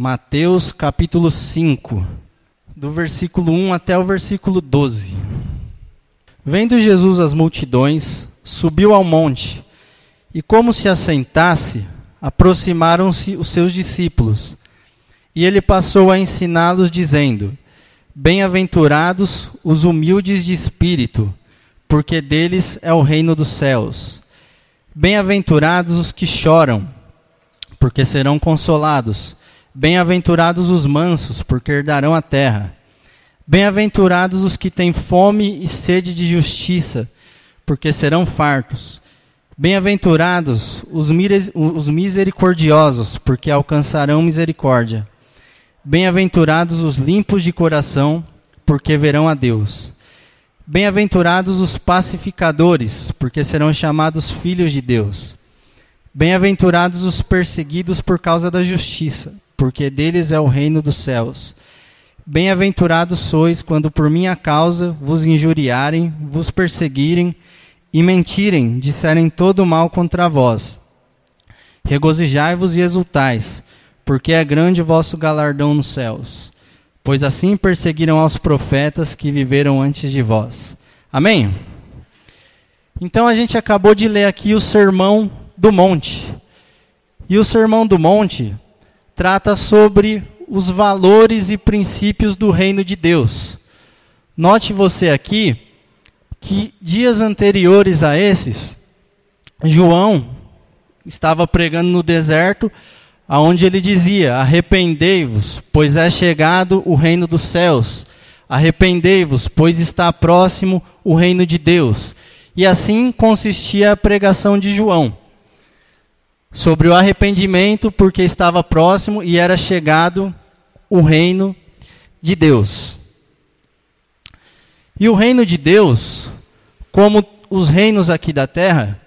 Mateus capítulo 5, do versículo 1 até o versículo 12. Vendo Jesus as multidões, subiu ao monte, e como se assentasse, aproximaram-se os seus discípulos. E ele passou a ensiná-los, dizendo: Bem-aventurados os humildes de espírito, porque deles é o reino dos céus. Bem-aventurados os que choram, porque serão consolados. Bem-aventurados os mansos, porque herdarão a terra. Bem-aventurados os que têm fome e sede de justiça, porque serão fartos. Bem-aventurados os, os misericordiosos, porque alcançarão misericórdia. Bem-aventurados os limpos de coração, porque verão a Deus. Bem-aventurados os pacificadores, porque serão chamados filhos de Deus. Bem-aventurados os perseguidos por causa da justiça, porque deles é o reino dos céus. Bem-aventurados sois quando por minha causa vos injuriarem, vos perseguirem e mentirem, disserem todo mal contra vós. Regozijai-vos e exultais, porque é grande o vosso galardão nos céus. Pois assim perseguiram aos profetas que viveram antes de vós. Amém? Então a gente acabou de ler aqui o Sermão do Monte. E o Sermão do Monte trata sobre os valores e princípios do reino de Deus. Note você aqui que dias anteriores a esses, João estava pregando no deserto, aonde ele dizia: Arrependei-vos, pois é chegado o reino dos céus. Arrependei-vos, pois está próximo o reino de Deus. E assim consistia a pregação de João sobre o arrependimento, porque estava próximo e era chegado o reino de Deus. E o reino de Deus, como os reinos aqui da terra,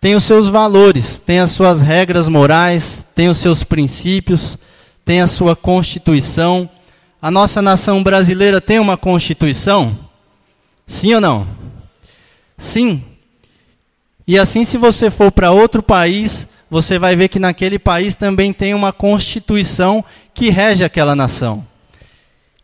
tem os seus valores, tem as suas regras morais, tem os seus princípios, tem a sua constituição. A nossa nação brasileira tem uma constituição? Sim ou não? Sim, e assim, se você for para outro país, você vai ver que naquele país também tem uma constituição que rege aquela nação.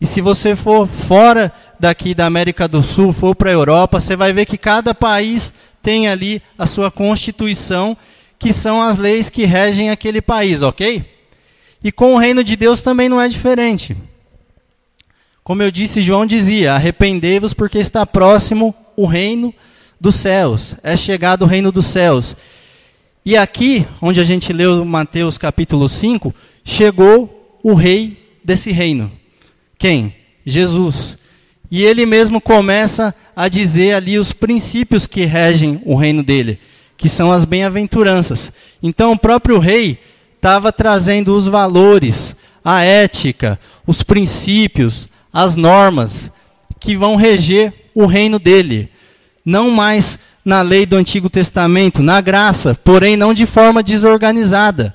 E se você for fora daqui da América do Sul, for para a Europa, você vai ver que cada país tem ali a sua constituição, que são as leis que regem aquele país, ok? E com o reino de Deus também não é diferente. Como eu disse, João dizia: arrependei-vos porque está próximo o reino de dos céus, é chegado o reino dos céus. E aqui, onde a gente leu Mateus capítulo 5, chegou o rei desse reino. Quem? Jesus. E ele mesmo começa a dizer ali os princípios que regem o reino dele, que são as bem-aventuranças. Então, o próprio rei estava trazendo os valores, a ética, os princípios, as normas que vão reger o reino dele não mais na lei do Antigo Testamento, na graça, porém não de forma desorganizada.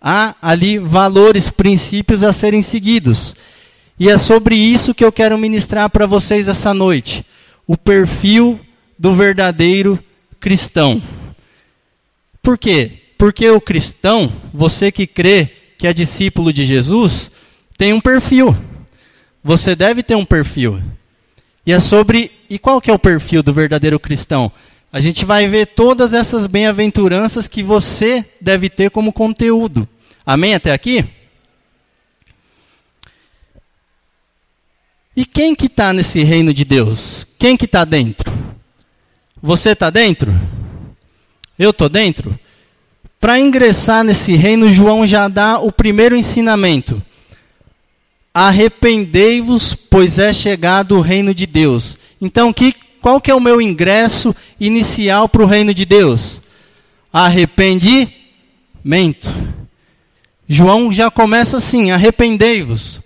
Há ali valores, princípios a serem seguidos. E é sobre isso que eu quero ministrar para vocês essa noite. O perfil do verdadeiro cristão. Por quê? Porque o cristão, você que crê que é discípulo de Jesus, tem um perfil. Você deve ter um perfil. E é sobre. E qual que é o perfil do verdadeiro cristão? A gente vai ver todas essas bem-aventuranças que você deve ter como conteúdo. Amém até aqui? E quem que está nesse reino de Deus? Quem que está dentro? Você está dentro? Eu estou dentro? Para ingressar nesse reino, João já dá o primeiro ensinamento. Arrependei-vos, pois é chegado o reino de Deus. Então, que, qual que é o meu ingresso inicial para o reino de Deus? Arrependimento. João já começa assim: arrependei-vos.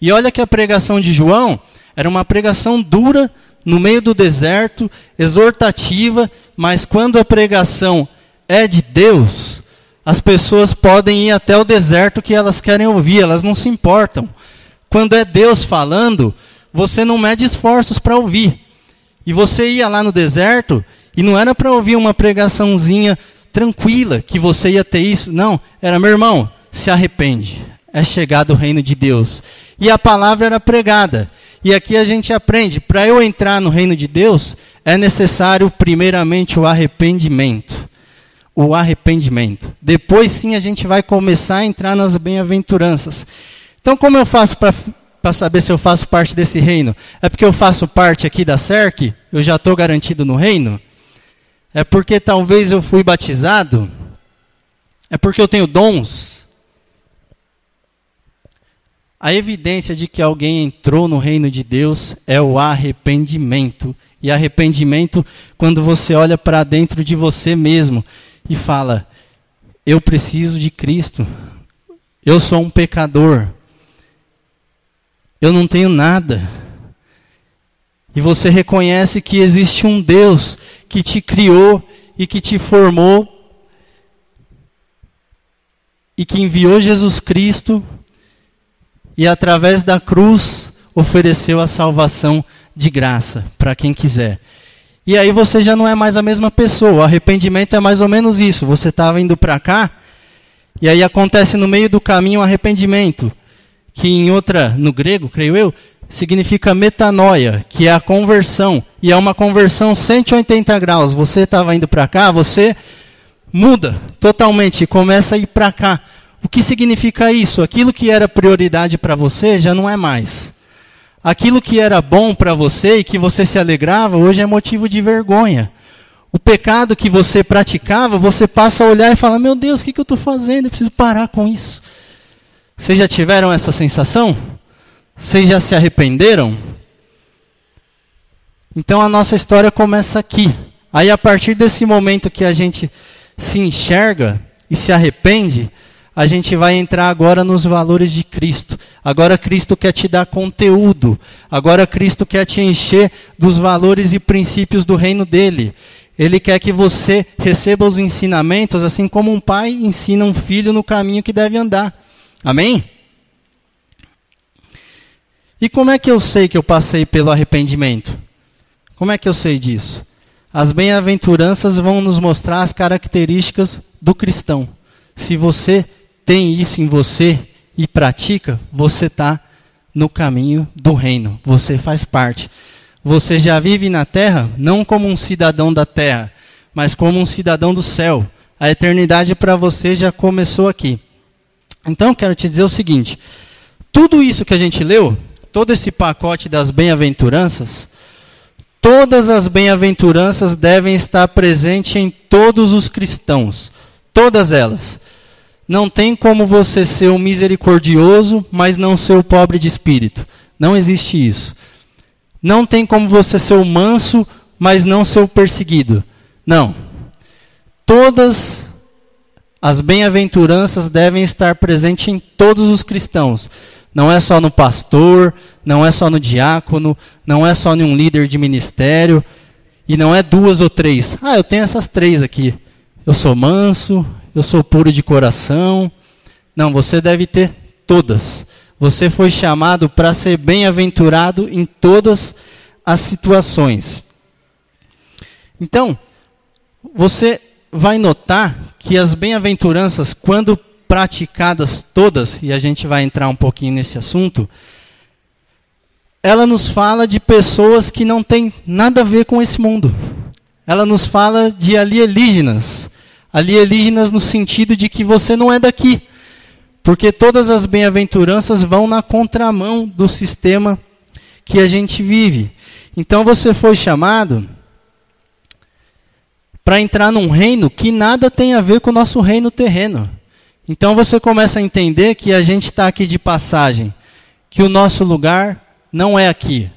E olha que a pregação de João era uma pregação dura, no meio do deserto, exortativa, mas quando a pregação é de Deus, as pessoas podem ir até o deserto que elas querem ouvir, elas não se importam. Quando é Deus falando, você não mede esforços para ouvir. E você ia lá no deserto e não era para ouvir uma pregaçãozinha tranquila que você ia ter isso. Não, era meu irmão, se arrepende. é chegado o reino de Deus. E a palavra era pregada. E aqui a gente aprende, para eu entrar no reino de Deus, é necessário primeiramente o arrependimento. O arrependimento. Depois sim a gente vai começar a entrar nas bem-aventuranças. Então como eu faço para saber se eu faço parte desse reino? É porque eu faço parte aqui da CERC? Eu já estou garantido no reino? É porque talvez eu fui batizado? É porque eu tenho dons? A evidência de que alguém entrou no reino de Deus é o arrependimento. E arrependimento quando você olha para dentro de você mesmo e fala: Eu preciso de Cristo. Eu sou um pecador. Eu não tenho nada. E você reconhece que existe um Deus que te criou e que te formou e que enviou Jesus Cristo e através da cruz ofereceu a salvação de graça para quem quiser. E aí você já não é mais a mesma pessoa. O arrependimento é mais ou menos isso. Você estava indo para cá e aí acontece no meio do caminho um arrependimento, que em outra, no grego, creio eu, significa metanoia, que é a conversão. E é uma conversão 180 graus. Você estava indo para cá, você muda totalmente começa a ir para cá. O que significa isso? Aquilo que era prioridade para você já não é mais. Aquilo que era bom para você e que você se alegrava, hoje é motivo de vergonha. O pecado que você praticava, você passa a olhar e fala: Meu Deus, o que, que eu estou fazendo? Eu preciso parar com isso. Vocês já tiveram essa sensação? Vocês já se arrependeram? Então a nossa história começa aqui. Aí a partir desse momento que a gente se enxerga e se arrepende, a gente vai entrar agora nos valores de Cristo. Agora Cristo quer te dar conteúdo. Agora Cristo quer te encher dos valores e princípios do reino dele. Ele quer que você receba os ensinamentos, assim como um pai ensina um filho no caminho que deve andar. Amém? E como é que eu sei que eu passei pelo arrependimento? Como é que eu sei disso? As bem-aventuranças vão nos mostrar as características do cristão. Se você tem isso em você e pratica, você está no caminho do reino. Você faz parte. Você já vive na terra não como um cidadão da terra, mas como um cidadão do céu. A eternidade para você já começou aqui. Então, quero te dizer o seguinte: tudo isso que a gente leu, todo esse pacote das bem-aventuranças, todas as bem-aventuranças devem estar presentes em todos os cristãos. Todas elas. Não tem como você ser um misericordioso, mas não ser o pobre de espírito. Não existe isso. Não tem como você ser o manso, mas não ser o perseguido. Não. Todas as bem-aventuranças devem estar presentes em todos os cristãos. Não é só no pastor, não é só no diácono, não é só em um líder de ministério, e não é duas ou três. Ah, eu tenho essas três aqui. Eu sou manso, eu sou puro de coração. Não, você deve ter todas. Você foi chamado para ser bem-aventurado em todas as situações. Então, você vai notar que as bem-aventuranças, quando praticadas todas, e a gente vai entrar um pouquinho nesse assunto, ela nos fala de pessoas que não têm nada a ver com esse mundo. Ela nos fala de alienígenas, alienígenas no sentido de que você não é daqui. Porque todas as bem-aventuranças vão na contramão do sistema que a gente vive. Então você foi chamado para entrar num reino que nada tem a ver com o nosso reino terreno. Então você começa a entender que a gente está aqui de passagem, que o nosso lugar não é aqui.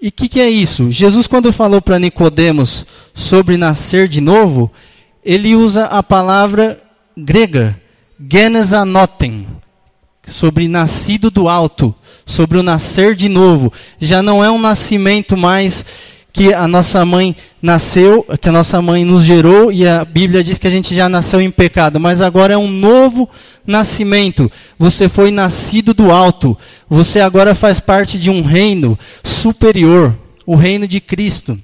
E o que, que é isso? Jesus, quando falou para Nicodemos sobre nascer de novo, ele usa a palavra grega, genesanoten, sobre nascido do alto, sobre o nascer de novo. Já não é um nascimento mais que a nossa mãe nasceu, que a nossa mãe nos gerou e a Bíblia diz que a gente já nasceu em pecado, mas agora é um novo nascimento. Você foi nascido do alto. Você agora faz parte de um reino superior, o reino de Cristo.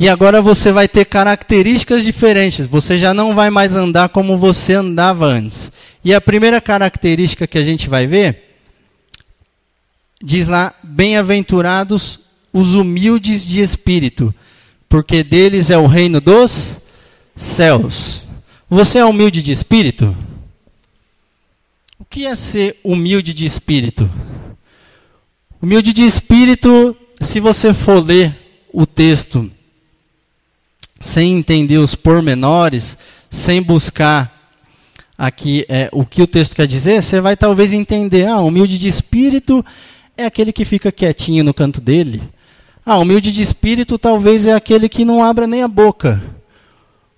E agora você vai ter características diferentes. Você já não vai mais andar como você andava antes. E a primeira característica que a gente vai ver diz lá: Bem-aventurados os humildes de espírito, porque deles é o reino dos céus. Você é humilde de espírito? O que é ser humilde de espírito? Humilde de espírito, se você for ler o texto sem entender os pormenores, sem buscar aqui é, o que o texto quer dizer, você vai talvez entender, ah, humilde de espírito é aquele que fica quietinho no canto dele. Ah, humilde de espírito talvez é aquele que não abra nem a boca.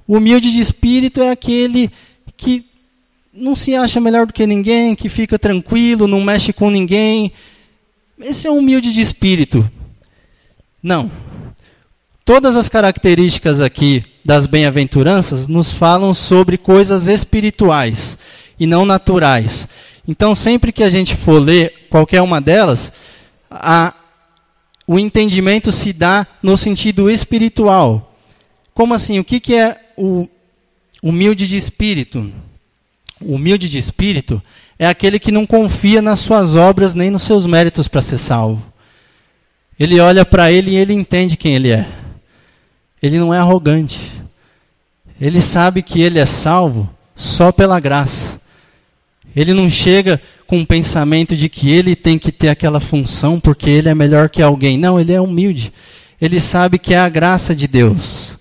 O humilde de espírito é aquele que não se acha melhor do que ninguém, que fica tranquilo, não mexe com ninguém. Esse é um humilde de espírito. Não. Todas as características aqui das bem-aventuranças nos falam sobre coisas espirituais e não naturais. Então, sempre que a gente for ler qualquer uma delas, a, o entendimento se dá no sentido espiritual. Como assim? O que, que é o humilde de espírito? Humilde de espírito é aquele que não confia nas suas obras nem nos seus méritos para ser salvo. Ele olha para ele e ele entende quem ele é. Ele não é arrogante. Ele sabe que ele é salvo só pela graça. Ele não chega com o pensamento de que ele tem que ter aquela função porque ele é melhor que alguém. Não, ele é humilde. Ele sabe que é a graça de Deus.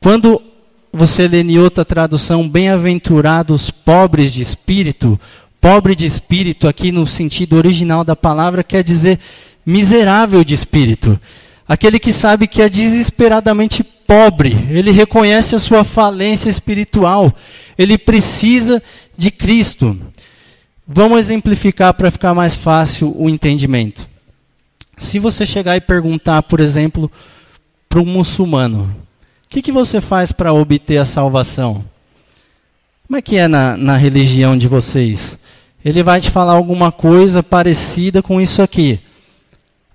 Quando você lê em outra tradução, bem-aventurados pobres de espírito, pobre de espírito, aqui no sentido original da palavra, quer dizer miserável de espírito. Aquele que sabe que é desesperadamente pobre, ele reconhece a sua falência espiritual, ele precisa de Cristo. Vamos exemplificar para ficar mais fácil o entendimento. Se você chegar e perguntar, por exemplo, para um muçulmano: o que, que você faz para obter a salvação? Como é que é na, na religião de vocês? Ele vai te falar alguma coisa parecida com isso aqui.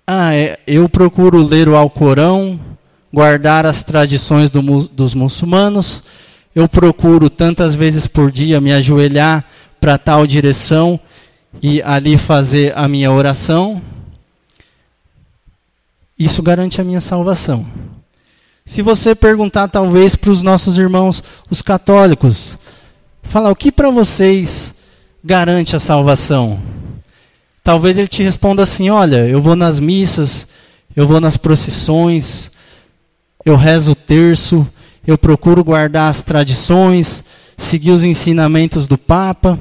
Ah, é, eu procuro ler o Alcorão, guardar as tradições do, dos muçulmanos, eu procuro tantas vezes por dia me ajoelhar para tal direção e ali fazer a minha oração. Isso garante a minha salvação. Se você perguntar talvez para os nossos irmãos, os católicos, falar o que para vocês garante a salvação? Talvez ele te responda assim: Olha, eu vou nas missas, eu vou nas procissões, eu rezo o terço, eu procuro guardar as tradições, seguir os ensinamentos do Papa.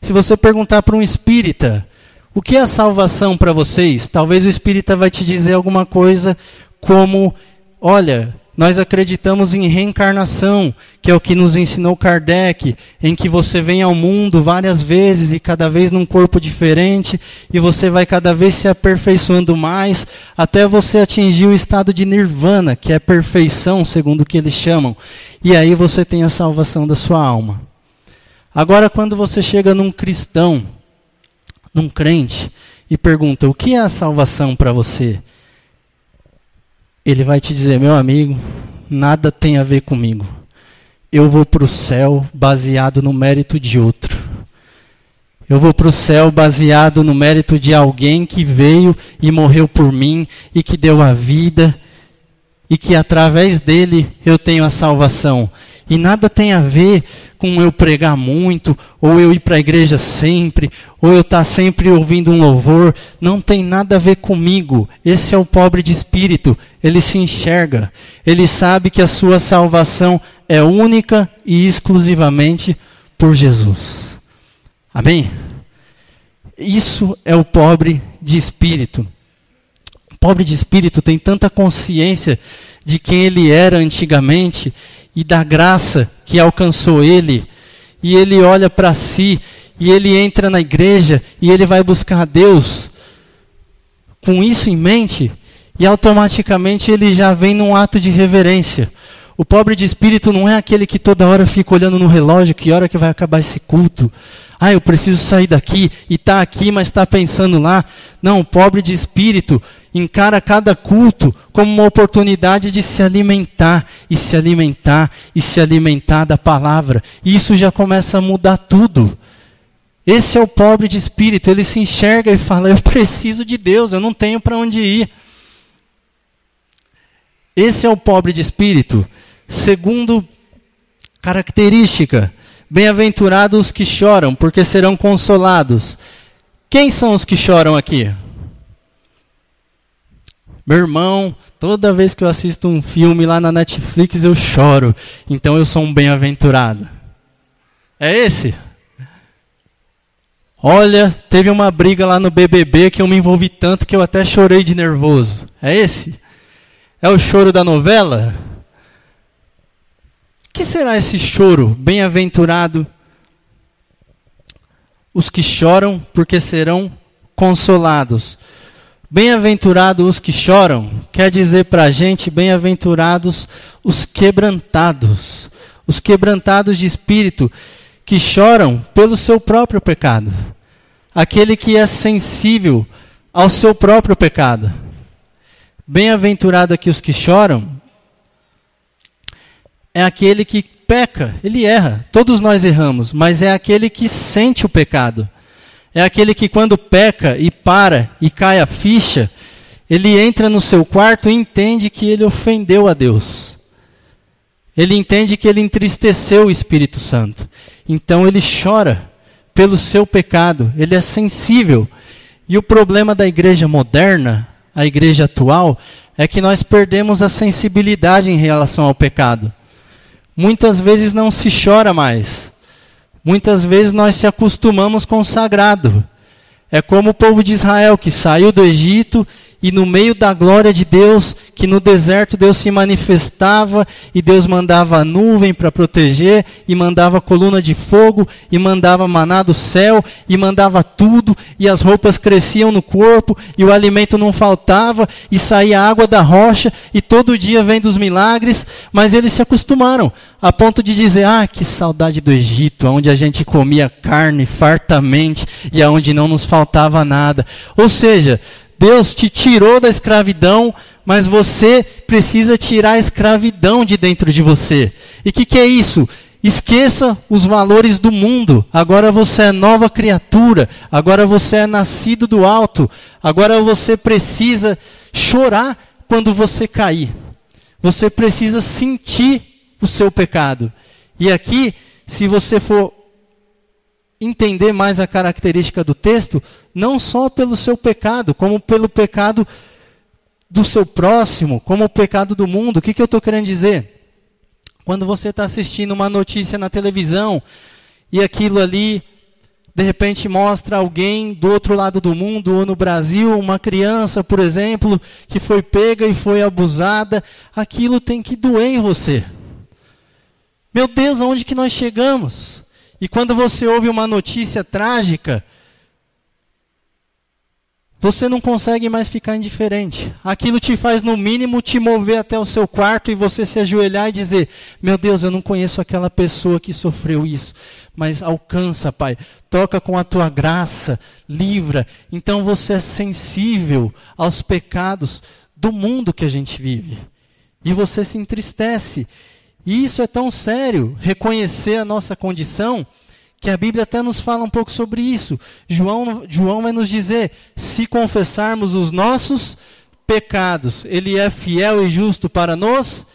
Se você perguntar para um espírita, o que é salvação para vocês? Talvez o espírita vai te dizer alguma coisa como: Olha, nós acreditamos em reencarnação, que é o que nos ensinou Kardec, em que você vem ao mundo várias vezes e cada vez num corpo diferente, e você vai cada vez se aperfeiçoando mais, até você atingir o estado de nirvana, que é perfeição, segundo o que eles chamam. E aí você tem a salvação da sua alma. Agora, quando você chega num cristão, num crente, e pergunta: o que é a salvação para você? Ele vai te dizer: meu amigo, nada tem a ver comigo. Eu vou para o céu baseado no mérito de outro. Eu vou para o céu baseado no mérito de alguém que veio e morreu por mim e que deu a vida e que através dele eu tenho a salvação. E nada tem a ver com eu pregar muito, ou eu ir para a igreja sempre, ou eu estar tá sempre ouvindo um louvor. Não tem nada a ver comigo. Esse é o pobre de espírito. Ele se enxerga. Ele sabe que a sua salvação é única e exclusivamente por Jesus. Amém? Isso é o pobre de espírito. O pobre de espírito tem tanta consciência de quem ele era antigamente e da graça que alcançou ele, e ele olha para si, e ele entra na igreja, e ele vai buscar a Deus com isso em mente, e automaticamente ele já vem num ato de reverência. O pobre de espírito não é aquele que toda hora fica olhando no relógio, que hora que vai acabar esse culto. Ah, eu preciso sair daqui e está aqui, mas está pensando lá. Não, o pobre de espírito encara cada culto como uma oportunidade de se alimentar e se alimentar e se alimentar da palavra. E isso já começa a mudar tudo. Esse é o pobre de espírito, ele se enxerga e fala: Eu preciso de Deus, eu não tenho para onde ir. Esse é o pobre de espírito. Segundo característica, bem-aventurados os que choram, porque serão consolados. Quem são os que choram aqui? Meu irmão, toda vez que eu assisto um filme lá na Netflix eu choro, então eu sou um bem-aventurado. É esse? Olha, teve uma briga lá no BBB que eu me envolvi tanto que eu até chorei de nervoso. É esse? É o choro da novela? Que será esse choro? Bem-aventurado os que choram, porque serão consolados. Bem-aventurados os que choram, quer dizer para a gente, bem-aventurados os quebrantados, os quebrantados de espírito, que choram pelo seu próprio pecado, aquele que é sensível ao seu próprio pecado. Bem-aventurado aqui os que choram, é aquele que peca, ele erra. Todos nós erramos, mas é aquele que sente o pecado. É aquele que quando peca e para e cai a ficha, ele entra no seu quarto e entende que ele ofendeu a Deus. Ele entende que ele entristeceu o Espírito Santo. Então ele chora pelo seu pecado, ele é sensível. E o problema da igreja moderna a igreja atual é que nós perdemos a sensibilidade em relação ao pecado. Muitas vezes não se chora mais. Muitas vezes nós se acostumamos com o sagrado. É como o povo de Israel que saiu do Egito e no meio da glória de Deus, que no deserto Deus se manifestava e Deus mandava a nuvem para proteger, e mandava coluna de fogo, e mandava maná do céu, e mandava tudo, e as roupas cresciam no corpo, e o alimento não faltava, e saía água da rocha, e todo dia vem dos milagres, mas eles se acostumaram, a ponto de dizer: Ah, que saudade do Egito, onde a gente comia carne fartamente e aonde não nos faltava nada. Ou seja, Deus te tirou da escravidão, mas você precisa tirar a escravidão de dentro de você. E o que, que é isso? Esqueça os valores do mundo. Agora você é nova criatura. Agora você é nascido do alto. Agora você precisa chorar quando você cair. Você precisa sentir o seu pecado. E aqui, se você for entender mais a característica do texto, não só pelo seu pecado, como pelo pecado do seu próximo, como o pecado do mundo. O que, que eu estou querendo dizer? Quando você está assistindo uma notícia na televisão e aquilo ali, de repente, mostra alguém do outro lado do mundo, ou no Brasil, uma criança, por exemplo, que foi pega e foi abusada, aquilo tem que doer em você. Meu Deus, aonde que nós chegamos? E quando você ouve uma notícia trágica, você não consegue mais ficar indiferente. Aquilo te faz, no mínimo, te mover até o seu quarto e você se ajoelhar e dizer: Meu Deus, eu não conheço aquela pessoa que sofreu isso. Mas alcança, Pai. Toca com a tua graça, livra. Então você é sensível aos pecados do mundo que a gente vive. E você se entristece. E isso é tão sério, reconhecer a nossa condição, que a Bíblia até nos fala um pouco sobre isso. João, João vai nos dizer: se confessarmos os nossos pecados, Ele é fiel e justo para nos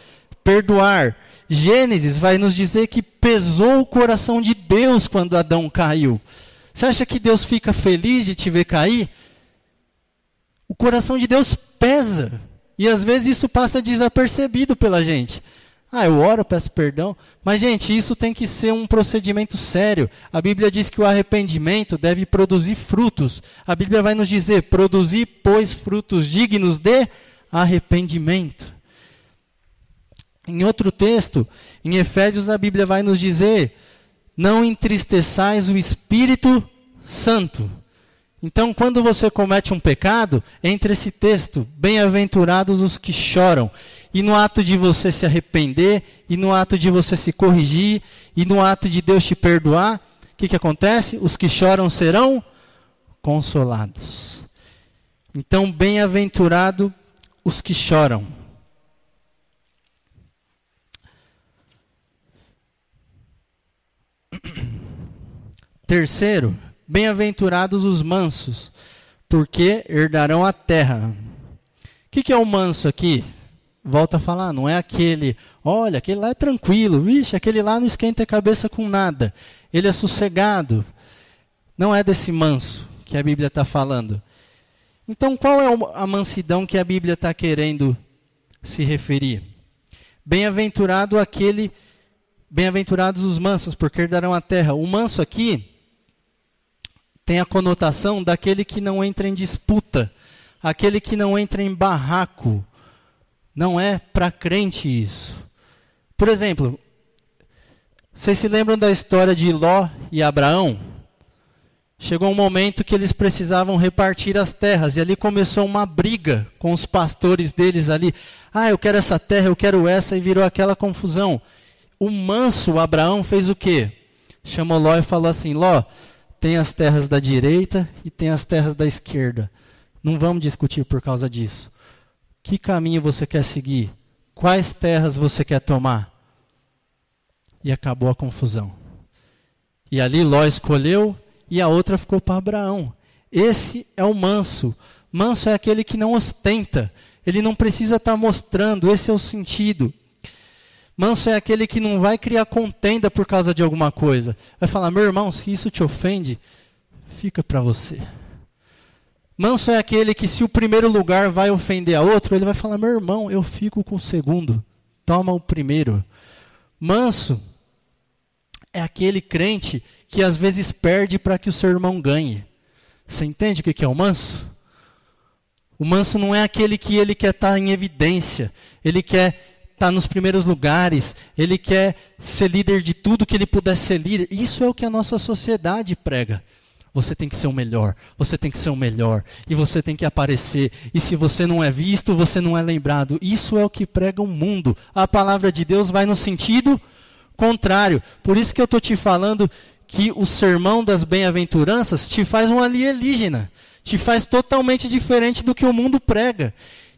perdoar. Gênesis vai nos dizer que pesou o coração de Deus quando Adão caiu. Você acha que Deus fica feliz de te ver cair? O coração de Deus pesa. E às vezes isso passa desapercebido pela gente. Ah, eu oro, peço perdão. Mas, gente, isso tem que ser um procedimento sério. A Bíblia diz que o arrependimento deve produzir frutos. A Bíblia vai nos dizer: produzir, pois, frutos dignos de arrependimento. Em outro texto, em Efésios, a Bíblia vai nos dizer: não entristeçais o Espírito Santo. Então, quando você comete um pecado, entre esse texto, bem-aventurados os que choram, e no ato de você se arrepender, e no ato de você se corrigir, e no ato de Deus te perdoar, o que, que acontece? Os que choram serão consolados. Então, bem-aventurado os que choram. Terceiro, bem-aventurados os mansos, porque herdarão a terra. O que, que é o manso aqui? Volta a falar, não é aquele, olha, aquele lá é tranquilo, vixe, aquele lá não esquenta a cabeça com nada, ele é sossegado. Não é desse manso que a Bíblia está falando. Então, qual é a mansidão que a Bíblia está querendo se referir? Bem-aventurado aquele, bem-aventurados os mansos, porque herdarão a terra. O manso aqui tem a conotação daquele que não entra em disputa, aquele que não entra em barraco. Não é para crente isso. Por exemplo, vocês se lembram da história de Ló e Abraão? Chegou um momento que eles precisavam repartir as terras, e ali começou uma briga com os pastores deles ali. Ah, eu quero essa terra, eu quero essa, e virou aquela confusão. O manso Abraão fez o quê? Chamou Ló e falou assim: Ló, tem as terras da direita e tem as terras da esquerda. Não vamos discutir por causa disso. Que caminho você quer seguir? Quais terras você quer tomar? E acabou a confusão. E ali Ló escolheu e a outra ficou para Abraão. Esse é o manso. Manso é aquele que não ostenta. Ele não precisa estar tá mostrando, esse é o sentido. Manso é aquele que não vai criar contenda por causa de alguma coisa. Vai falar, meu irmão, se isso te ofende, fica para você. Manso é aquele que, se o primeiro lugar vai ofender a outro, ele vai falar, meu irmão, eu fico com o segundo. Toma o primeiro. Manso é aquele crente que às vezes perde para que o seu irmão ganhe. Você entende o que é o manso? O manso não é aquele que ele quer estar tá em evidência, ele quer estar tá nos primeiros lugares, ele quer ser líder de tudo que ele puder ser líder. Isso é o que a nossa sociedade prega. Você tem que ser o melhor, você tem que ser o melhor, e você tem que aparecer. E se você não é visto, você não é lembrado. Isso é o que prega o mundo. A palavra de Deus vai no sentido contrário. Por isso que eu estou te falando que o sermão das bem-aventuranças te faz um alienígena, te faz totalmente diferente do que o mundo prega.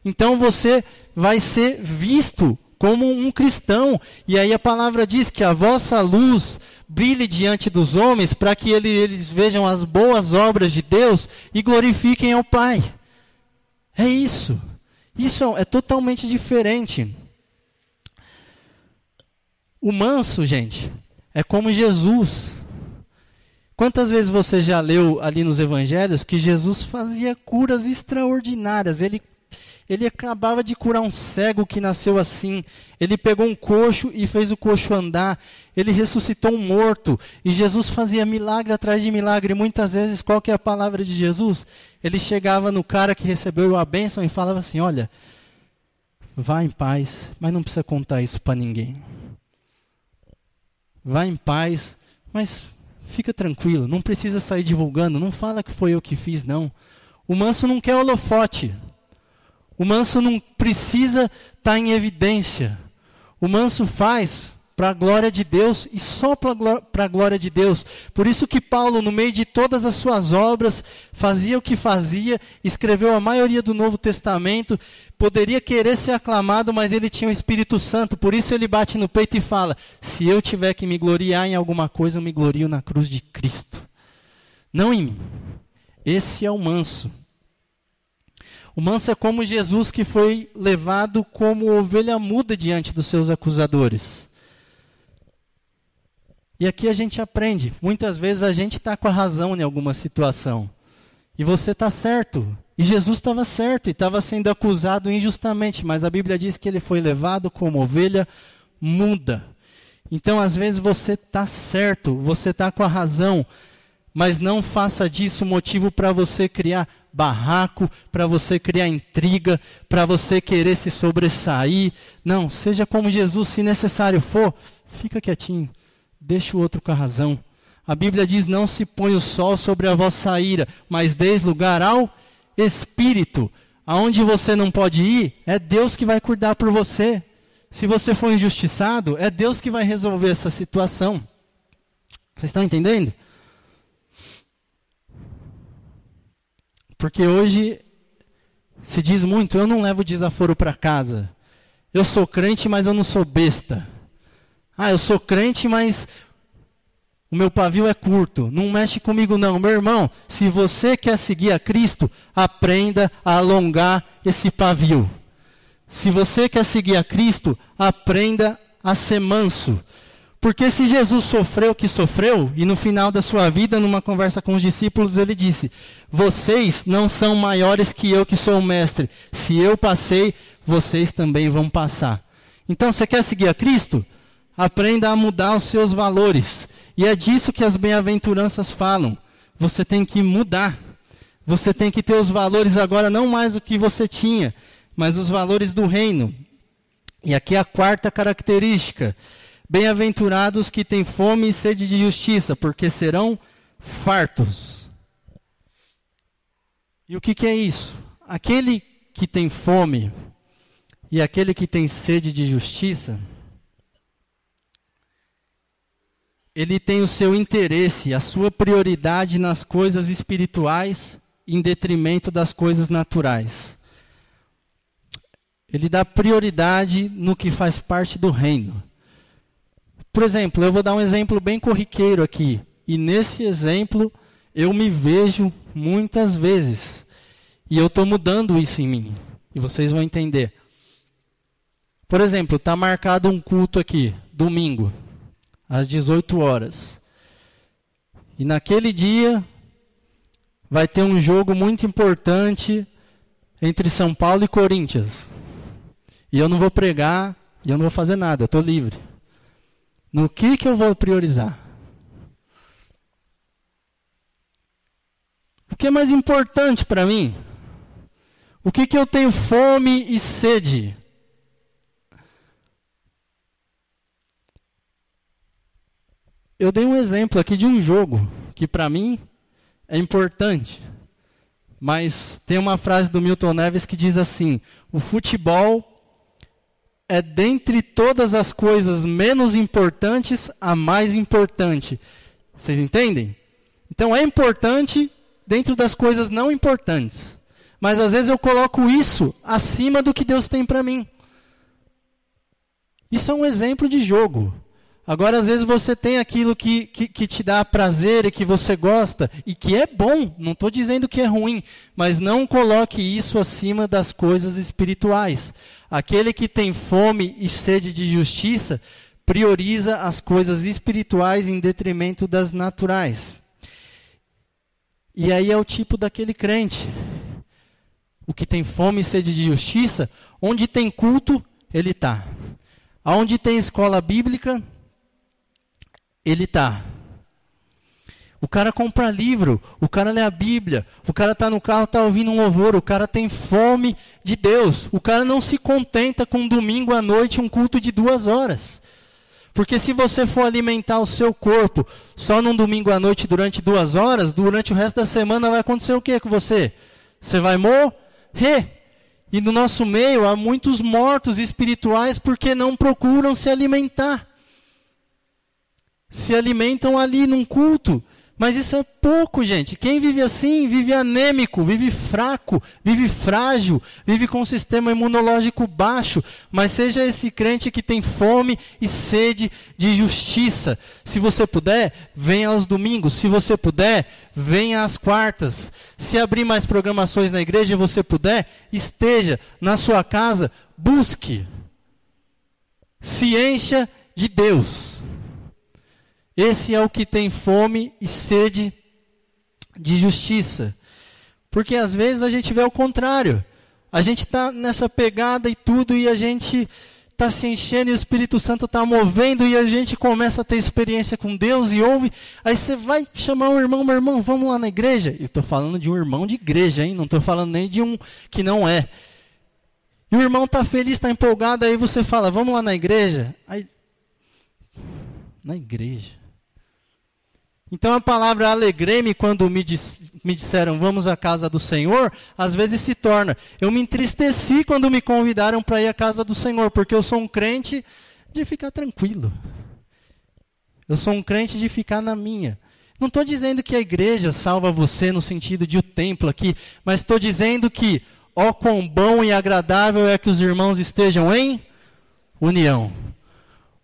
Então você vai ser visto como um cristão. E aí a palavra diz que a vossa luz brilhe diante dos homens para que eles vejam as boas obras de Deus e glorifiquem ao Pai. É isso. Isso é totalmente diferente. O manso, gente, é como Jesus. Quantas vezes você já leu ali nos evangelhos que Jesus fazia curas extraordinárias? Ele, ele acabava de curar um cego que nasceu assim. Ele pegou um coxo e fez o coxo andar. Ele ressuscitou um morto. E Jesus fazia milagre atrás de milagre. Muitas vezes, qual que é a palavra de Jesus? Ele chegava no cara que recebeu a bênção e falava assim: Olha, vá em paz, mas não precisa contar isso para ninguém vá em paz, mas fica tranquilo, não precisa sair divulgando, não fala que foi eu que fiz, não. O manso não quer holofote. O manso não precisa estar tá em evidência. O manso faz para a glória de Deus e só para a glória de Deus. Por isso que Paulo, no meio de todas as suas obras, fazia o que fazia, escreveu a maioria do Novo Testamento, poderia querer ser aclamado, mas ele tinha o Espírito Santo, por isso ele bate no peito e fala: se eu tiver que me gloriar em alguma coisa, eu me glorio na cruz de Cristo, não em mim. Esse é o manso. O manso é como Jesus que foi levado como ovelha muda diante dos seus acusadores. E aqui a gente aprende. Muitas vezes a gente está com a razão em alguma situação. E você está certo. E Jesus estava certo e estava sendo acusado injustamente. Mas a Bíblia diz que ele foi levado como ovelha muda. Então, às vezes, você está certo, você está com a razão. Mas não faça disso motivo para você criar barraco, para você criar intriga, para você querer se sobressair. Não, seja como Jesus, se necessário for, fica quietinho Deixa o outro com a razão. A Bíblia diz: Não se põe o sol sobre a vossa ira, mas deis lugar ao Espírito. Aonde você não pode ir, é Deus que vai cuidar por você. Se você for injustiçado, é Deus que vai resolver essa situação. Vocês estão entendendo? Porque hoje se diz muito: eu não levo desaforo para casa. Eu sou crente, mas eu não sou besta. Ah, eu sou crente, mas o meu pavio é curto. Não mexe comigo, não. Meu irmão, se você quer seguir a Cristo, aprenda a alongar esse pavio. Se você quer seguir a Cristo, aprenda a ser manso. Porque se Jesus sofreu o que sofreu, e no final da sua vida, numa conversa com os discípulos, ele disse: Vocês não são maiores que eu que sou o mestre. Se eu passei, vocês também vão passar. Então, você quer seguir a Cristo? Aprenda a mudar os seus valores. E é disso que as bem-aventuranças falam. Você tem que mudar. Você tem que ter os valores agora, não mais o que você tinha, mas os valores do reino. E aqui é a quarta característica. Bem-aventurados que têm fome e sede de justiça, porque serão fartos. E o que, que é isso? Aquele que tem fome e aquele que tem sede de justiça, ele tem o seu interesse, a sua prioridade nas coisas espirituais em detrimento das coisas naturais. Ele dá prioridade no que faz parte do reino. Por exemplo, eu vou dar um exemplo bem corriqueiro aqui. E nesse exemplo eu me vejo muitas vezes. E eu estou mudando isso em mim. E vocês vão entender. Por exemplo, está marcado um culto aqui, domingo, às 18 horas. E naquele dia vai ter um jogo muito importante entre São Paulo e Corinthians. E eu não vou pregar, e eu não vou fazer nada, estou livre. No que, que eu vou priorizar? O que é mais importante para mim? O que, que eu tenho fome e sede? Eu dei um exemplo aqui de um jogo que para mim é importante. Mas tem uma frase do Milton Neves que diz assim: o futebol é dentre todas as coisas menos importantes a mais importante. Vocês entendem? Então é importante dentro das coisas não importantes. Mas às vezes eu coloco isso acima do que Deus tem para mim. Isso é um exemplo de jogo. Agora, às vezes, você tem aquilo que, que, que, te dá prazer e que você gosta, e que é bom, não estou dizendo que é ruim, mas não coloque isso acima das coisas espirituais. Aquele que tem fome e sede de justiça prioriza as coisas espirituais em detrimento das naturais. E aí é o tipo daquele crente. O que tem fome e sede de justiça, onde tem culto, ele está. Aonde tem escola bíblica, ele está. O cara compra livro, o cara lê a Bíblia, o cara está no carro, está ouvindo um louvor, o cara tem fome de Deus. O cara não se contenta com um domingo à noite, um culto de duas horas. Porque se você for alimentar o seu corpo só num domingo à noite durante duas horas, durante o resto da semana vai acontecer o que com você? Você vai morrer. E no nosso meio há muitos mortos espirituais porque não procuram se alimentar se alimentam ali num culto. Mas isso é pouco, gente. Quem vive assim, vive anêmico, vive fraco, vive frágil, vive com um sistema imunológico baixo. Mas seja esse crente que tem fome e sede de justiça. Se você puder, venha aos domingos. Se você puder, venha às quartas. Se abrir mais programações na igreja e você puder, esteja na sua casa, busque. Se encha de Deus. Esse é o que tem fome e sede de justiça. Porque às vezes a gente vê o contrário. A gente está nessa pegada e tudo, e a gente está se enchendo e o Espírito Santo está movendo, e a gente começa a ter experiência com Deus e ouve. Aí você vai chamar um irmão, meu irmão, vamos lá na igreja. E estou falando de um irmão de igreja, hein? Não estou falando nem de um que não é. E o irmão está feliz, está empolgado, aí você fala, vamos lá na igreja. Aí, na igreja. Então a palavra alegrei-me quando me, dis, me disseram vamos à casa do Senhor, às vezes se torna eu me entristeci quando me convidaram para ir à casa do Senhor, porque eu sou um crente de ficar tranquilo. Eu sou um crente de ficar na minha. Não estou dizendo que a igreja salva você no sentido de o templo aqui, mas estou dizendo que, ó quão bom e agradável é que os irmãos estejam em união.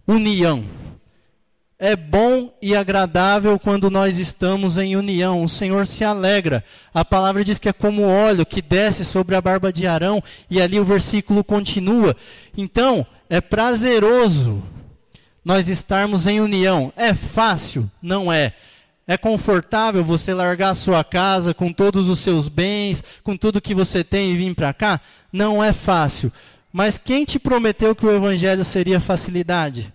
União. É bom e agradável quando nós estamos em união. O Senhor se alegra. A palavra diz que é como óleo que desce sobre a barba de Arão, e ali o versículo continua. Então, é prazeroso nós estarmos em união. É fácil? Não é. É confortável você largar a sua casa com todos os seus bens, com tudo que você tem e vir para cá? Não é fácil. Mas quem te prometeu que o evangelho seria facilidade?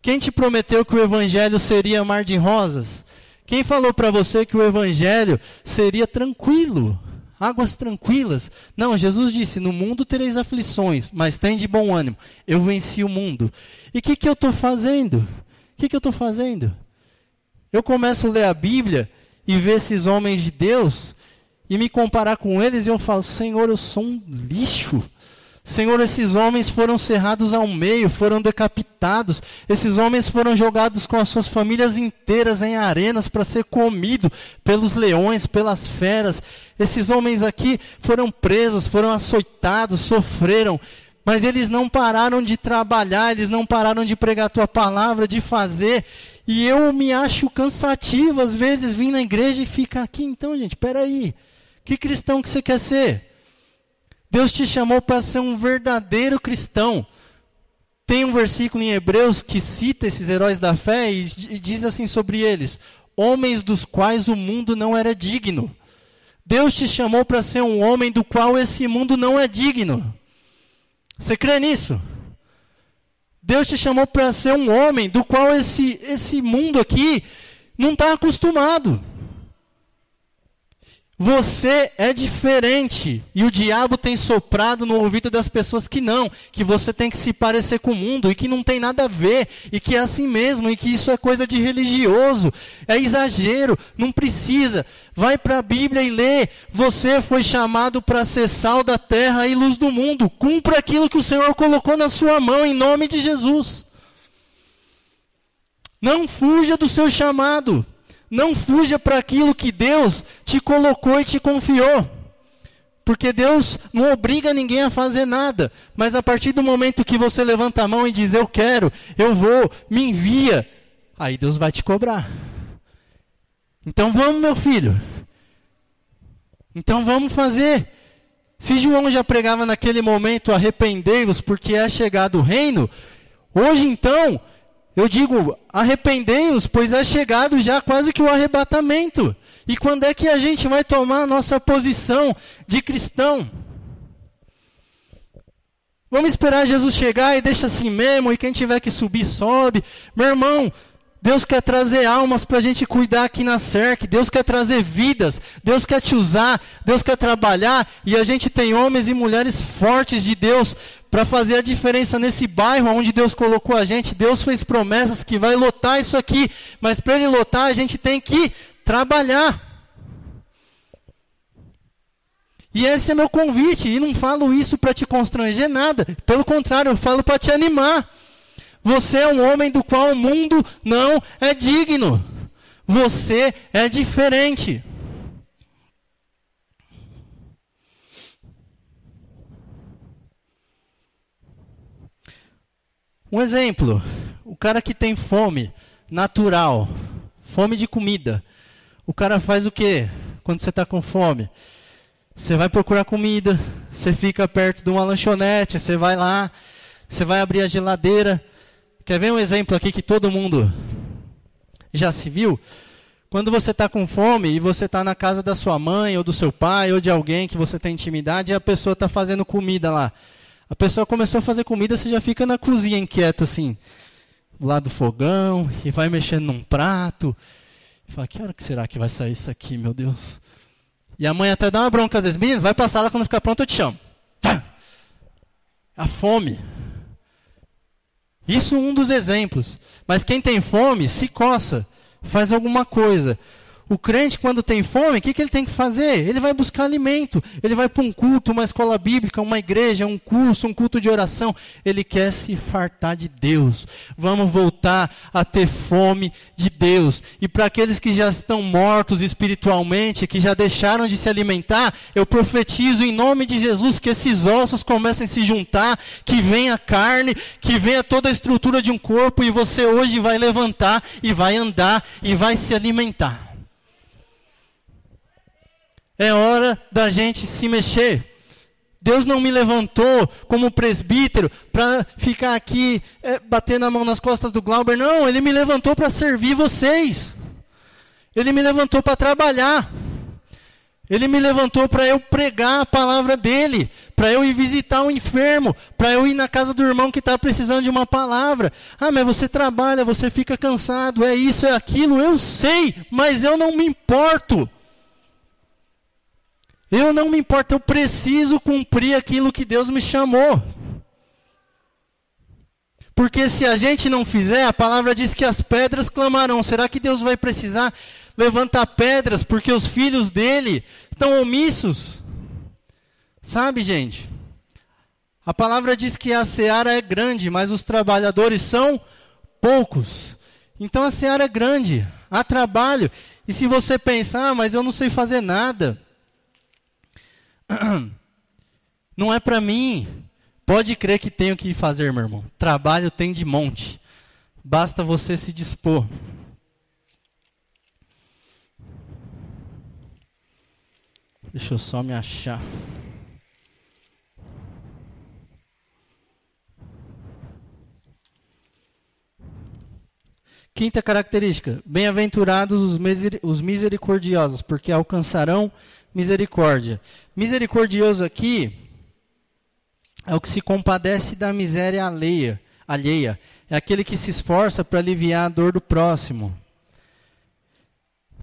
Quem te prometeu que o evangelho seria mar de rosas? Quem falou para você que o evangelho seria tranquilo? Águas tranquilas. Não, Jesus disse: No mundo tereis aflições, mas tem de bom ânimo. Eu venci o mundo. E o que, que eu estou fazendo? O que, que eu estou fazendo? Eu começo a ler a Bíblia e ver esses homens de Deus e me comparar com eles e eu falo: Senhor, eu sou um lixo. Senhor, esses homens foram cerrados ao meio, foram decapitados. Esses homens foram jogados com as suas famílias inteiras em arenas para ser comido pelos leões, pelas feras. Esses homens aqui foram presos, foram açoitados, sofreram. Mas eles não pararam de trabalhar, eles não pararam de pregar a tua palavra, de fazer. E eu me acho cansativo, às vezes, vir na igreja e ficar aqui. Então, gente, peraí. Que cristão que você quer ser? Deus te chamou para ser um verdadeiro cristão. Tem um versículo em Hebreus que cita esses heróis da fé e diz assim sobre eles: homens dos quais o mundo não era digno. Deus te chamou para ser um homem do qual esse mundo não é digno. Você crê nisso? Deus te chamou para ser um homem do qual esse, esse mundo aqui não está acostumado. Você é diferente. E o diabo tem soprado no ouvido das pessoas que não, que você tem que se parecer com o mundo e que não tem nada a ver, e que é assim mesmo, e que isso é coisa de religioso, é exagero, não precisa. Vai para a Bíblia e lê. Você foi chamado para ser sal da terra e luz do mundo. Cumpra aquilo que o Senhor colocou na sua mão em nome de Jesus. Não fuja do seu chamado. Não fuja para aquilo que Deus te colocou e te confiou. Porque Deus não obriga ninguém a fazer nada. Mas a partir do momento que você levanta a mão e diz, eu quero, eu vou, me envia, aí Deus vai te cobrar. Então vamos, meu filho. Então vamos fazer. Se João já pregava naquele momento, arrependei-vos, porque é chegado o reino, hoje então, eu digo, arrependei-os, pois é chegado já quase que o arrebatamento. E quando é que a gente vai tomar a nossa posição de cristão? Vamos esperar Jesus chegar e deixa assim mesmo, e quem tiver que subir, sobe. Meu irmão, Deus quer trazer almas para a gente cuidar aqui na CERC. Deus quer trazer vidas. Deus quer te usar. Deus quer trabalhar. E a gente tem homens e mulheres fortes de Deus para fazer a diferença nesse bairro onde Deus colocou a gente. Deus fez promessas que vai lotar isso aqui. Mas para ele lotar, a gente tem que trabalhar. E esse é meu convite. E não falo isso para te constranger nada. Pelo contrário, eu falo para te animar. Você é um homem do qual o mundo não é digno. Você é diferente. Um exemplo: o cara que tem fome natural, fome de comida. O cara faz o que quando você está com fome? Você vai procurar comida, você fica perto de uma lanchonete, você vai lá, você vai abrir a geladeira, Quer ver um exemplo aqui que todo mundo já se viu? Quando você está com fome e você está na casa da sua mãe ou do seu pai ou de alguém que você tem intimidade e a pessoa está fazendo comida lá. A pessoa começou a fazer comida, você já fica na cozinha inquieto assim, lá do fogão e vai mexendo num prato. E fala, que hora que será que vai sair isso aqui, meu Deus? E a mãe até dá uma bronca às vezes, menino, vai passar lá quando ficar pronto eu te chamo. Tá. A fome. Isso um dos exemplos. Mas quem tem fome se coça. faz alguma coisa. O crente, quando tem fome, o que, que ele tem que fazer? Ele vai buscar alimento. Ele vai para um culto, uma escola bíblica, uma igreja, um curso, um culto de oração. Ele quer se fartar de Deus. Vamos voltar a ter fome de Deus. E para aqueles que já estão mortos espiritualmente, que já deixaram de se alimentar, eu profetizo em nome de Jesus que esses ossos comecem a se juntar, que venha carne, que venha toda a estrutura de um corpo e você hoje vai levantar e vai andar e vai se alimentar. É hora da gente se mexer. Deus não me levantou como presbítero para ficar aqui é, batendo a mão nas costas do Glauber. Não, Ele me levantou para servir vocês. Ele me levantou para trabalhar. Ele me levantou para eu pregar a palavra dele, para eu ir visitar um enfermo, para eu ir na casa do irmão que está precisando de uma palavra. Ah, mas você trabalha, você fica cansado, é isso, é aquilo, eu sei, mas eu não me importo. Eu não me importo, eu preciso cumprir aquilo que Deus me chamou. Porque se a gente não fizer, a palavra diz que as pedras clamarão. Será que Deus vai precisar levantar pedras porque os filhos dele estão omissos? Sabe, gente? A palavra diz que a seara é grande, mas os trabalhadores são poucos. Então a seara é grande, há trabalho. E se você pensar, ah, mas eu não sei fazer nada. Não é para mim. Pode crer que tenho que fazer, meu irmão. Trabalho tem de monte. Basta você se dispor. Deixa eu só me achar. Quinta característica: bem-aventurados os misericordiosos, porque alcançarão misericórdia. Misericordioso aqui é o que se compadece da miséria alheia. alheia. É aquele que se esforça para aliviar a dor do próximo.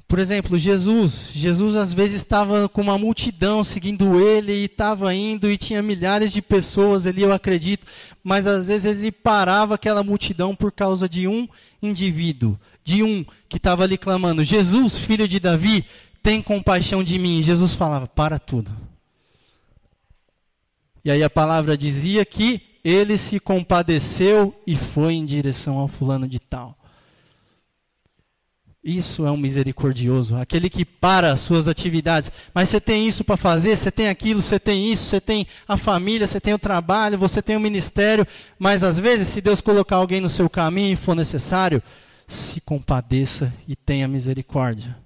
Por exemplo, Jesus. Jesus às vezes estava com uma multidão seguindo ele e estava indo e tinha milhares de pessoas ali, eu acredito. Mas às vezes ele parava aquela multidão por causa de um indivíduo, de um que estava ali clamando: Jesus, filho de Davi, tem compaixão de mim. Jesus falava: para tudo. E aí a palavra dizia que ele se compadeceu e foi em direção ao fulano de tal. Isso é um misericordioso, aquele que para as suas atividades. Mas você tem isso para fazer, você tem aquilo, você tem isso, você tem a família, você tem o trabalho, você tem o ministério. Mas às vezes, se Deus colocar alguém no seu caminho e for necessário, se compadeça e tenha misericórdia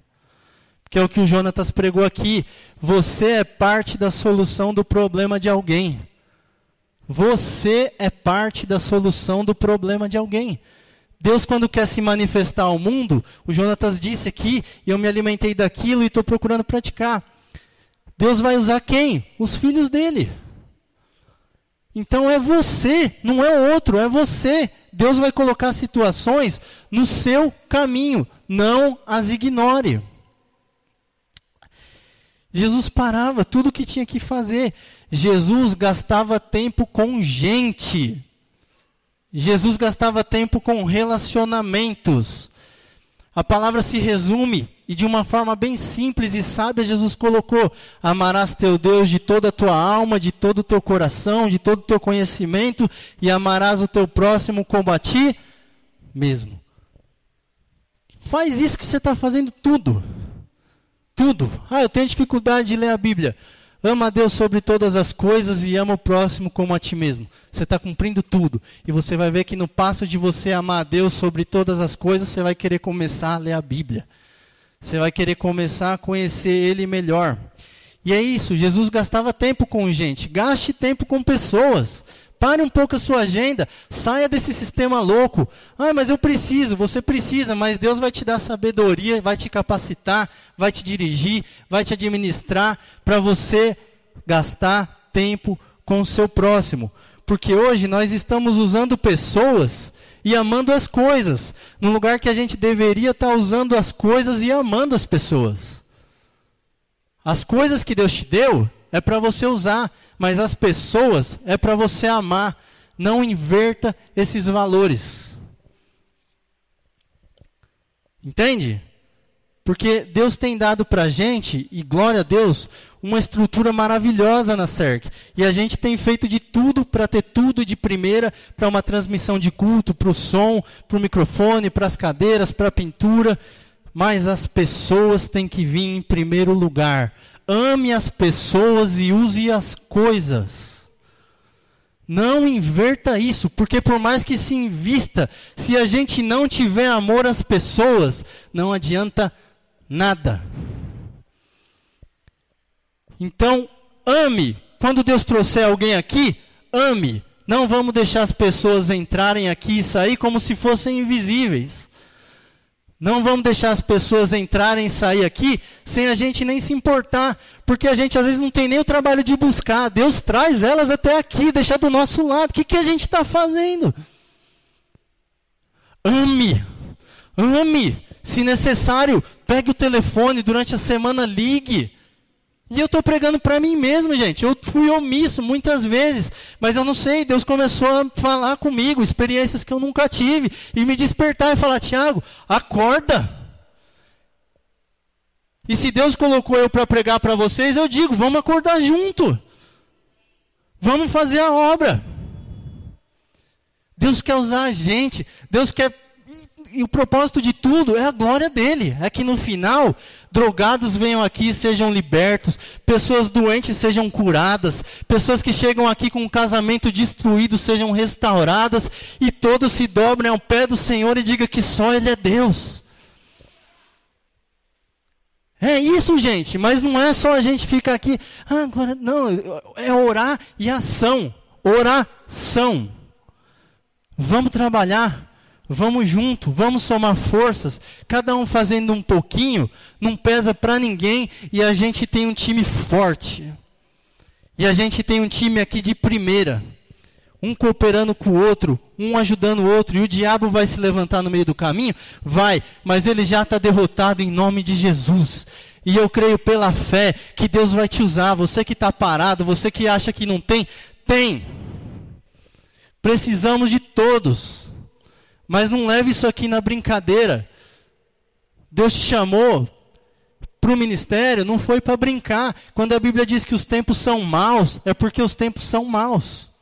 que é o que o Jonatas pregou aqui. Você é parte da solução do problema de alguém. Você é parte da solução do problema de alguém. Deus, quando quer se manifestar ao mundo, o Jonatas disse aqui, e eu me alimentei daquilo e estou procurando praticar. Deus vai usar quem? Os filhos dele. Então é você, não é o outro, é você. Deus vai colocar situações no seu caminho, não as ignore. Jesus parava tudo o que tinha que fazer. Jesus gastava tempo com gente. Jesus gastava tempo com relacionamentos. A palavra se resume e de uma forma bem simples e sábia Jesus colocou: amarás teu Deus de toda a tua alma, de todo o teu coração, de todo o teu conhecimento e amarás o teu próximo como a ti mesmo. Faz isso que você está fazendo tudo. Tudo. Ah, eu tenho dificuldade de ler a Bíblia. Ama a Deus sobre todas as coisas e ama o próximo como a ti mesmo. Você está cumprindo tudo. E você vai ver que no passo de você amar a Deus sobre todas as coisas, você vai querer começar a ler a Bíblia. Você vai querer começar a conhecer Ele melhor. E é isso, Jesus gastava tempo com gente. Gaste tempo com pessoas. Pare um pouco a sua agenda, saia desse sistema louco. Ah, mas eu preciso, você precisa, mas Deus vai te dar sabedoria, vai te capacitar, vai te dirigir, vai te administrar para você gastar tempo com o seu próximo. Porque hoje nós estamos usando pessoas e amando as coisas, no lugar que a gente deveria estar usando as coisas e amando as pessoas. As coisas que Deus te deu, é para você usar, mas as pessoas é para você amar. Não inverta esses valores. Entende? Porque Deus tem dado para a gente, e glória a Deus, uma estrutura maravilhosa na CERC. E a gente tem feito de tudo para ter tudo de primeira, para uma transmissão de culto, para o som, para o microfone, para as cadeiras, para a pintura. Mas as pessoas têm que vir em primeiro lugar. Ame as pessoas e use as coisas. Não inverta isso, porque por mais que se invista, se a gente não tiver amor às pessoas, não adianta nada. Então, ame. Quando Deus trouxer alguém aqui, ame. Não vamos deixar as pessoas entrarem aqui e sair como se fossem invisíveis. Não vamos deixar as pessoas entrarem e sair aqui sem a gente nem se importar, porque a gente às vezes não tem nem o trabalho de buscar. Deus traz elas até aqui, deixa do nosso lado. O que, que a gente está fazendo? Ame, ame. Se necessário, pegue o telefone durante a semana, ligue. E eu estou pregando para mim mesmo, gente. Eu fui omisso muitas vezes, mas eu não sei. Deus começou a falar comigo, experiências que eu nunca tive, e me despertar e falar: Tiago, acorda. E se Deus colocou eu para pregar para vocês, eu digo: vamos acordar junto. Vamos fazer a obra. Deus quer usar a gente. Deus quer e o propósito de tudo é a glória dele. É que no final, drogados venham aqui e sejam libertos, pessoas doentes sejam curadas, pessoas que chegam aqui com um casamento destruído sejam restauradas, e todos se dobrem ao pé do Senhor e digam que só Ele é Deus. É isso, gente, mas não é só a gente ficar aqui, ah, glória, não, é orar e ação. Oração. Vamos trabalhar. Vamos junto, vamos somar forças, cada um fazendo um pouquinho, não pesa para ninguém e a gente tem um time forte. E a gente tem um time aqui de primeira. Um cooperando com o outro, um ajudando o outro, e o diabo vai se levantar no meio do caminho? Vai, mas ele já está derrotado em nome de Jesus. E eu creio pela fé que Deus vai te usar. Você que está parado, você que acha que não tem, tem. Precisamos de todos. Mas não leve isso aqui na brincadeira. Deus te chamou para o ministério, não foi para brincar. Quando a Bíblia diz que os tempos são maus, é porque os tempos são maus.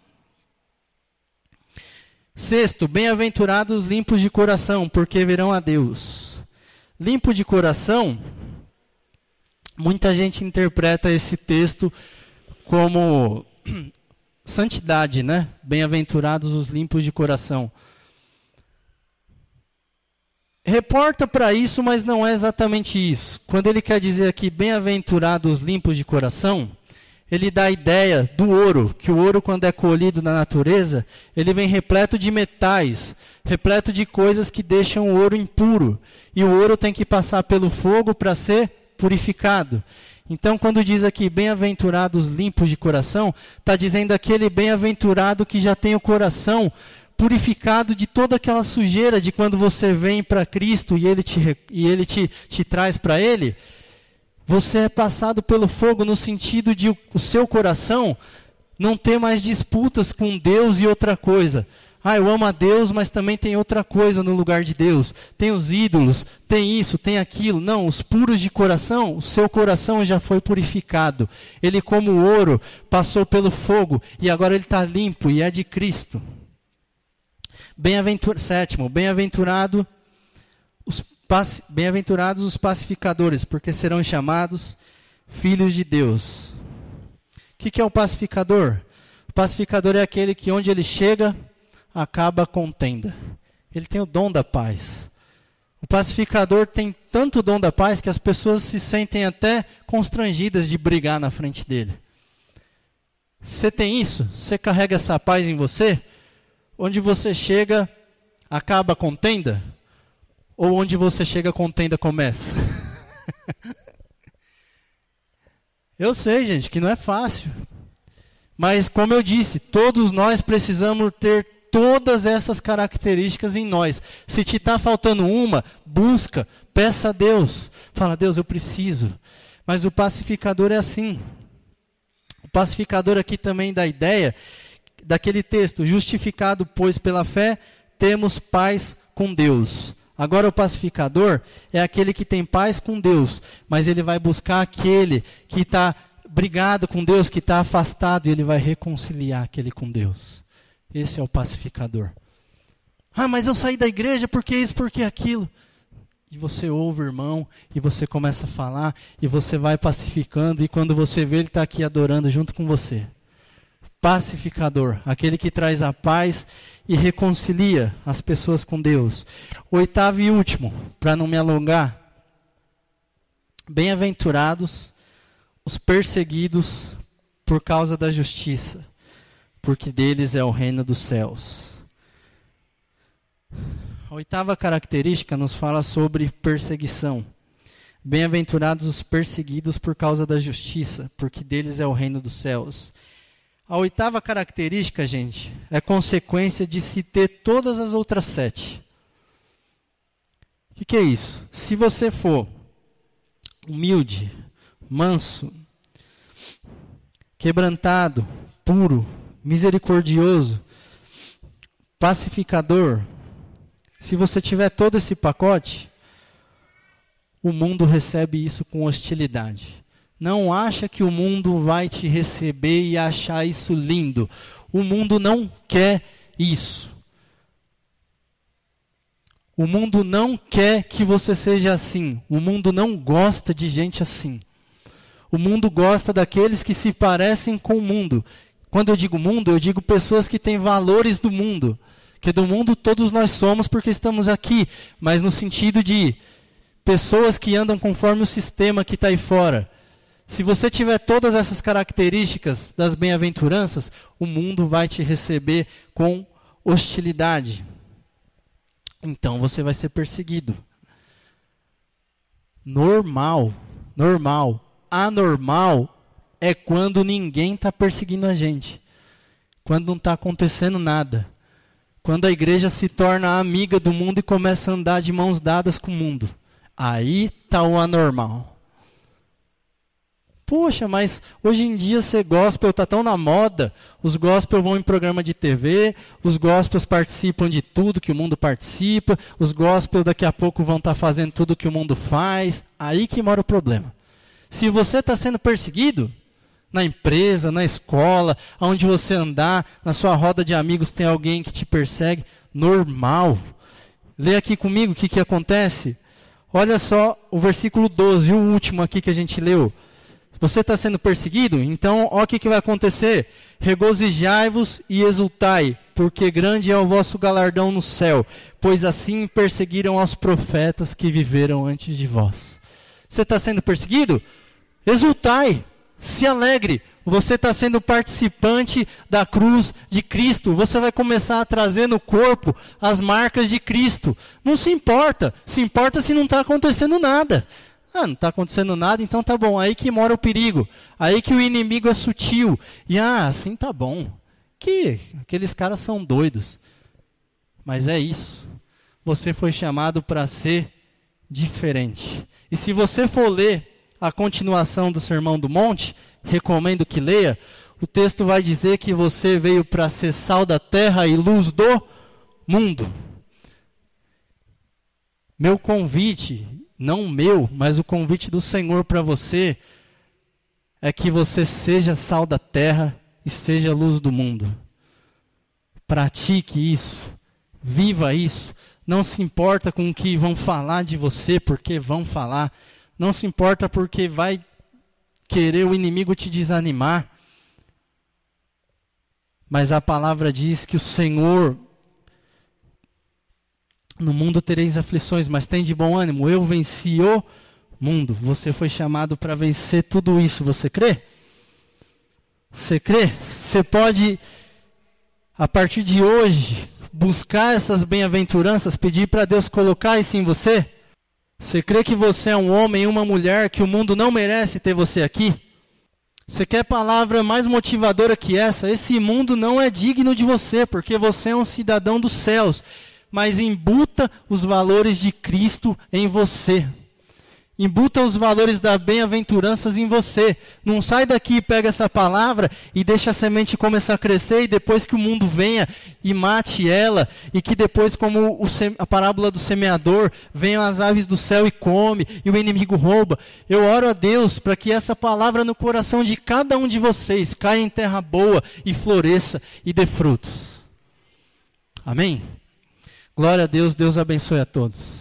Sexto, bem-aventurados limpos de coração, porque verão a Deus. Limpo de coração, muita gente interpreta esse texto como santidade, né? Bem-aventurados os limpos de coração reporta para isso, mas não é exatamente isso. Quando ele quer dizer aqui, bem-aventurados limpos de coração, ele dá a ideia do ouro, que o ouro, quando é colhido na natureza, ele vem repleto de metais, repleto de coisas que deixam o ouro impuro. E o ouro tem que passar pelo fogo para ser purificado. Então, quando diz aqui, bem-aventurados limpos de coração, está dizendo aquele bem-aventurado que já tem o coração purificado de toda aquela sujeira de quando você vem para Cristo e Ele te, e ele te, te traz para Ele, você é passado pelo fogo no sentido de o, seu coração não ter mais disputas com Deus e outra coisa. Ah, eu amo a Deus, mas também tem outra coisa no lugar de Deus. Tem os ídolos, tem isso, tem aquilo. Não, os puros de coração, o seu coração já foi purificado. Ele, como ouro, passou pelo fogo e agora ele está limpo e é de Cristo. Bem-aventurado, sétimo, bem-aventurado os bem-aventurados os pacificadores, porque serão chamados filhos de Deus. O que, que é o pacificador? O pacificador é aquele que onde ele chega, acaba a contenda. Ele tem o dom da paz. O pacificador tem tanto dom da paz que as pessoas se sentem até constrangidas de brigar na frente dele. Você tem isso? Você carrega essa paz em você? Onde você chega, acaba a contenda? Ou onde você chega, a contenda começa? eu sei, gente, que não é fácil. Mas, como eu disse, todos nós precisamos ter todas essas características em nós. Se te está faltando uma, busca, peça a Deus. Fala, Deus, eu preciso. Mas o pacificador é assim. O pacificador aqui também dá ideia daquele texto, justificado, pois, pela fé, temos paz com Deus. Agora, o pacificador é aquele que tem paz com Deus, mas ele vai buscar aquele que está brigado com Deus, que está afastado, e ele vai reconciliar aquele com Deus. Esse é o pacificador. Ah, mas eu saí da igreja porque isso, porque aquilo. E você ouve o irmão, e você começa a falar, e você vai pacificando, e quando você vê, ele está aqui adorando junto com você pacificador, aquele que traz a paz e reconcilia as pessoas com Deus. Oitavo e último, para não me alongar, bem-aventurados os perseguidos por causa da justiça, porque deles é o reino dos céus. A oitava característica nos fala sobre perseguição. Bem-aventurados os perseguidos por causa da justiça, porque deles é o reino dos céus. A oitava característica, gente, é consequência de se ter todas as outras sete. O que, que é isso? Se você for humilde, manso, quebrantado, puro, misericordioso, pacificador, se você tiver todo esse pacote, o mundo recebe isso com hostilidade. Não acha que o mundo vai te receber e achar isso lindo. O mundo não quer isso. O mundo não quer que você seja assim. O mundo não gosta de gente assim. O mundo gosta daqueles que se parecem com o mundo. Quando eu digo mundo, eu digo pessoas que têm valores do mundo. Que do mundo todos nós somos porque estamos aqui, mas no sentido de pessoas que andam conforme o sistema que está aí fora. Se você tiver todas essas características das bem-aventuranças, o mundo vai te receber com hostilidade. Então você vai ser perseguido. Normal, normal. Anormal é quando ninguém está perseguindo a gente. Quando não está acontecendo nada. Quando a igreja se torna amiga do mundo e começa a andar de mãos dadas com o mundo. Aí está o anormal. Poxa, mas hoje em dia ser gospel está tão na moda. Os gospels vão em programa de TV, os gospels participam de tudo que o mundo participa, os gospels daqui a pouco vão estar tá fazendo tudo que o mundo faz. Aí que mora o problema. Se você está sendo perseguido, na empresa, na escola, onde você andar, na sua roda de amigos tem alguém que te persegue, normal. Lê aqui comigo o que, que acontece. Olha só o versículo 12, o último aqui que a gente leu. Você está sendo perseguido? Então, olha o que, que vai acontecer. Regozijai-vos e exultai, porque grande é o vosso galardão no céu, pois assim perseguiram aos profetas que viveram antes de vós. Você está sendo perseguido? Exultai, se alegre. Você está sendo participante da cruz de Cristo. Você vai começar a trazer no corpo as marcas de Cristo. Não se importa. Se importa se não está acontecendo nada. Ah, não está acontecendo nada, então tá bom. Aí que mora o perigo. Aí que o inimigo é sutil. E ah, assim tá bom. Que aqueles caras são doidos. Mas é isso. Você foi chamado para ser diferente. E se você for ler a continuação do Sermão do Monte, recomendo que leia. O texto vai dizer que você veio para ser sal da terra e luz do mundo. Meu convite não o meu, mas o convite do Senhor para você é que você seja sal da terra e seja luz do mundo. Pratique isso, viva isso. Não se importa com o que vão falar de você, porque vão falar. Não se importa porque vai querer o inimigo te desanimar. Mas a palavra diz que o Senhor no mundo tereis aflições, mas tem de bom ânimo. Eu venci o mundo. Você foi chamado para vencer tudo isso. Você crê? Você crê? Você pode, a partir de hoje, buscar essas bem-aventuranças, pedir para Deus colocar isso em você? Você crê que você é um homem e uma mulher que o mundo não merece ter você aqui? Você quer palavra mais motivadora que essa? Esse mundo não é digno de você, porque você é um cidadão dos céus mas embuta os valores de Cristo em você. Embuta os valores da bem-aventuranças em você. Não sai daqui e pega essa palavra e deixa a semente começar a crescer e depois que o mundo venha e mate ela e que depois como a parábola do semeador venham as aves do céu e come e o inimigo rouba. Eu oro a Deus para que essa palavra no coração de cada um de vocês caia em terra boa e floresça e dê frutos. Amém? Glória a Deus, Deus abençoe a todos.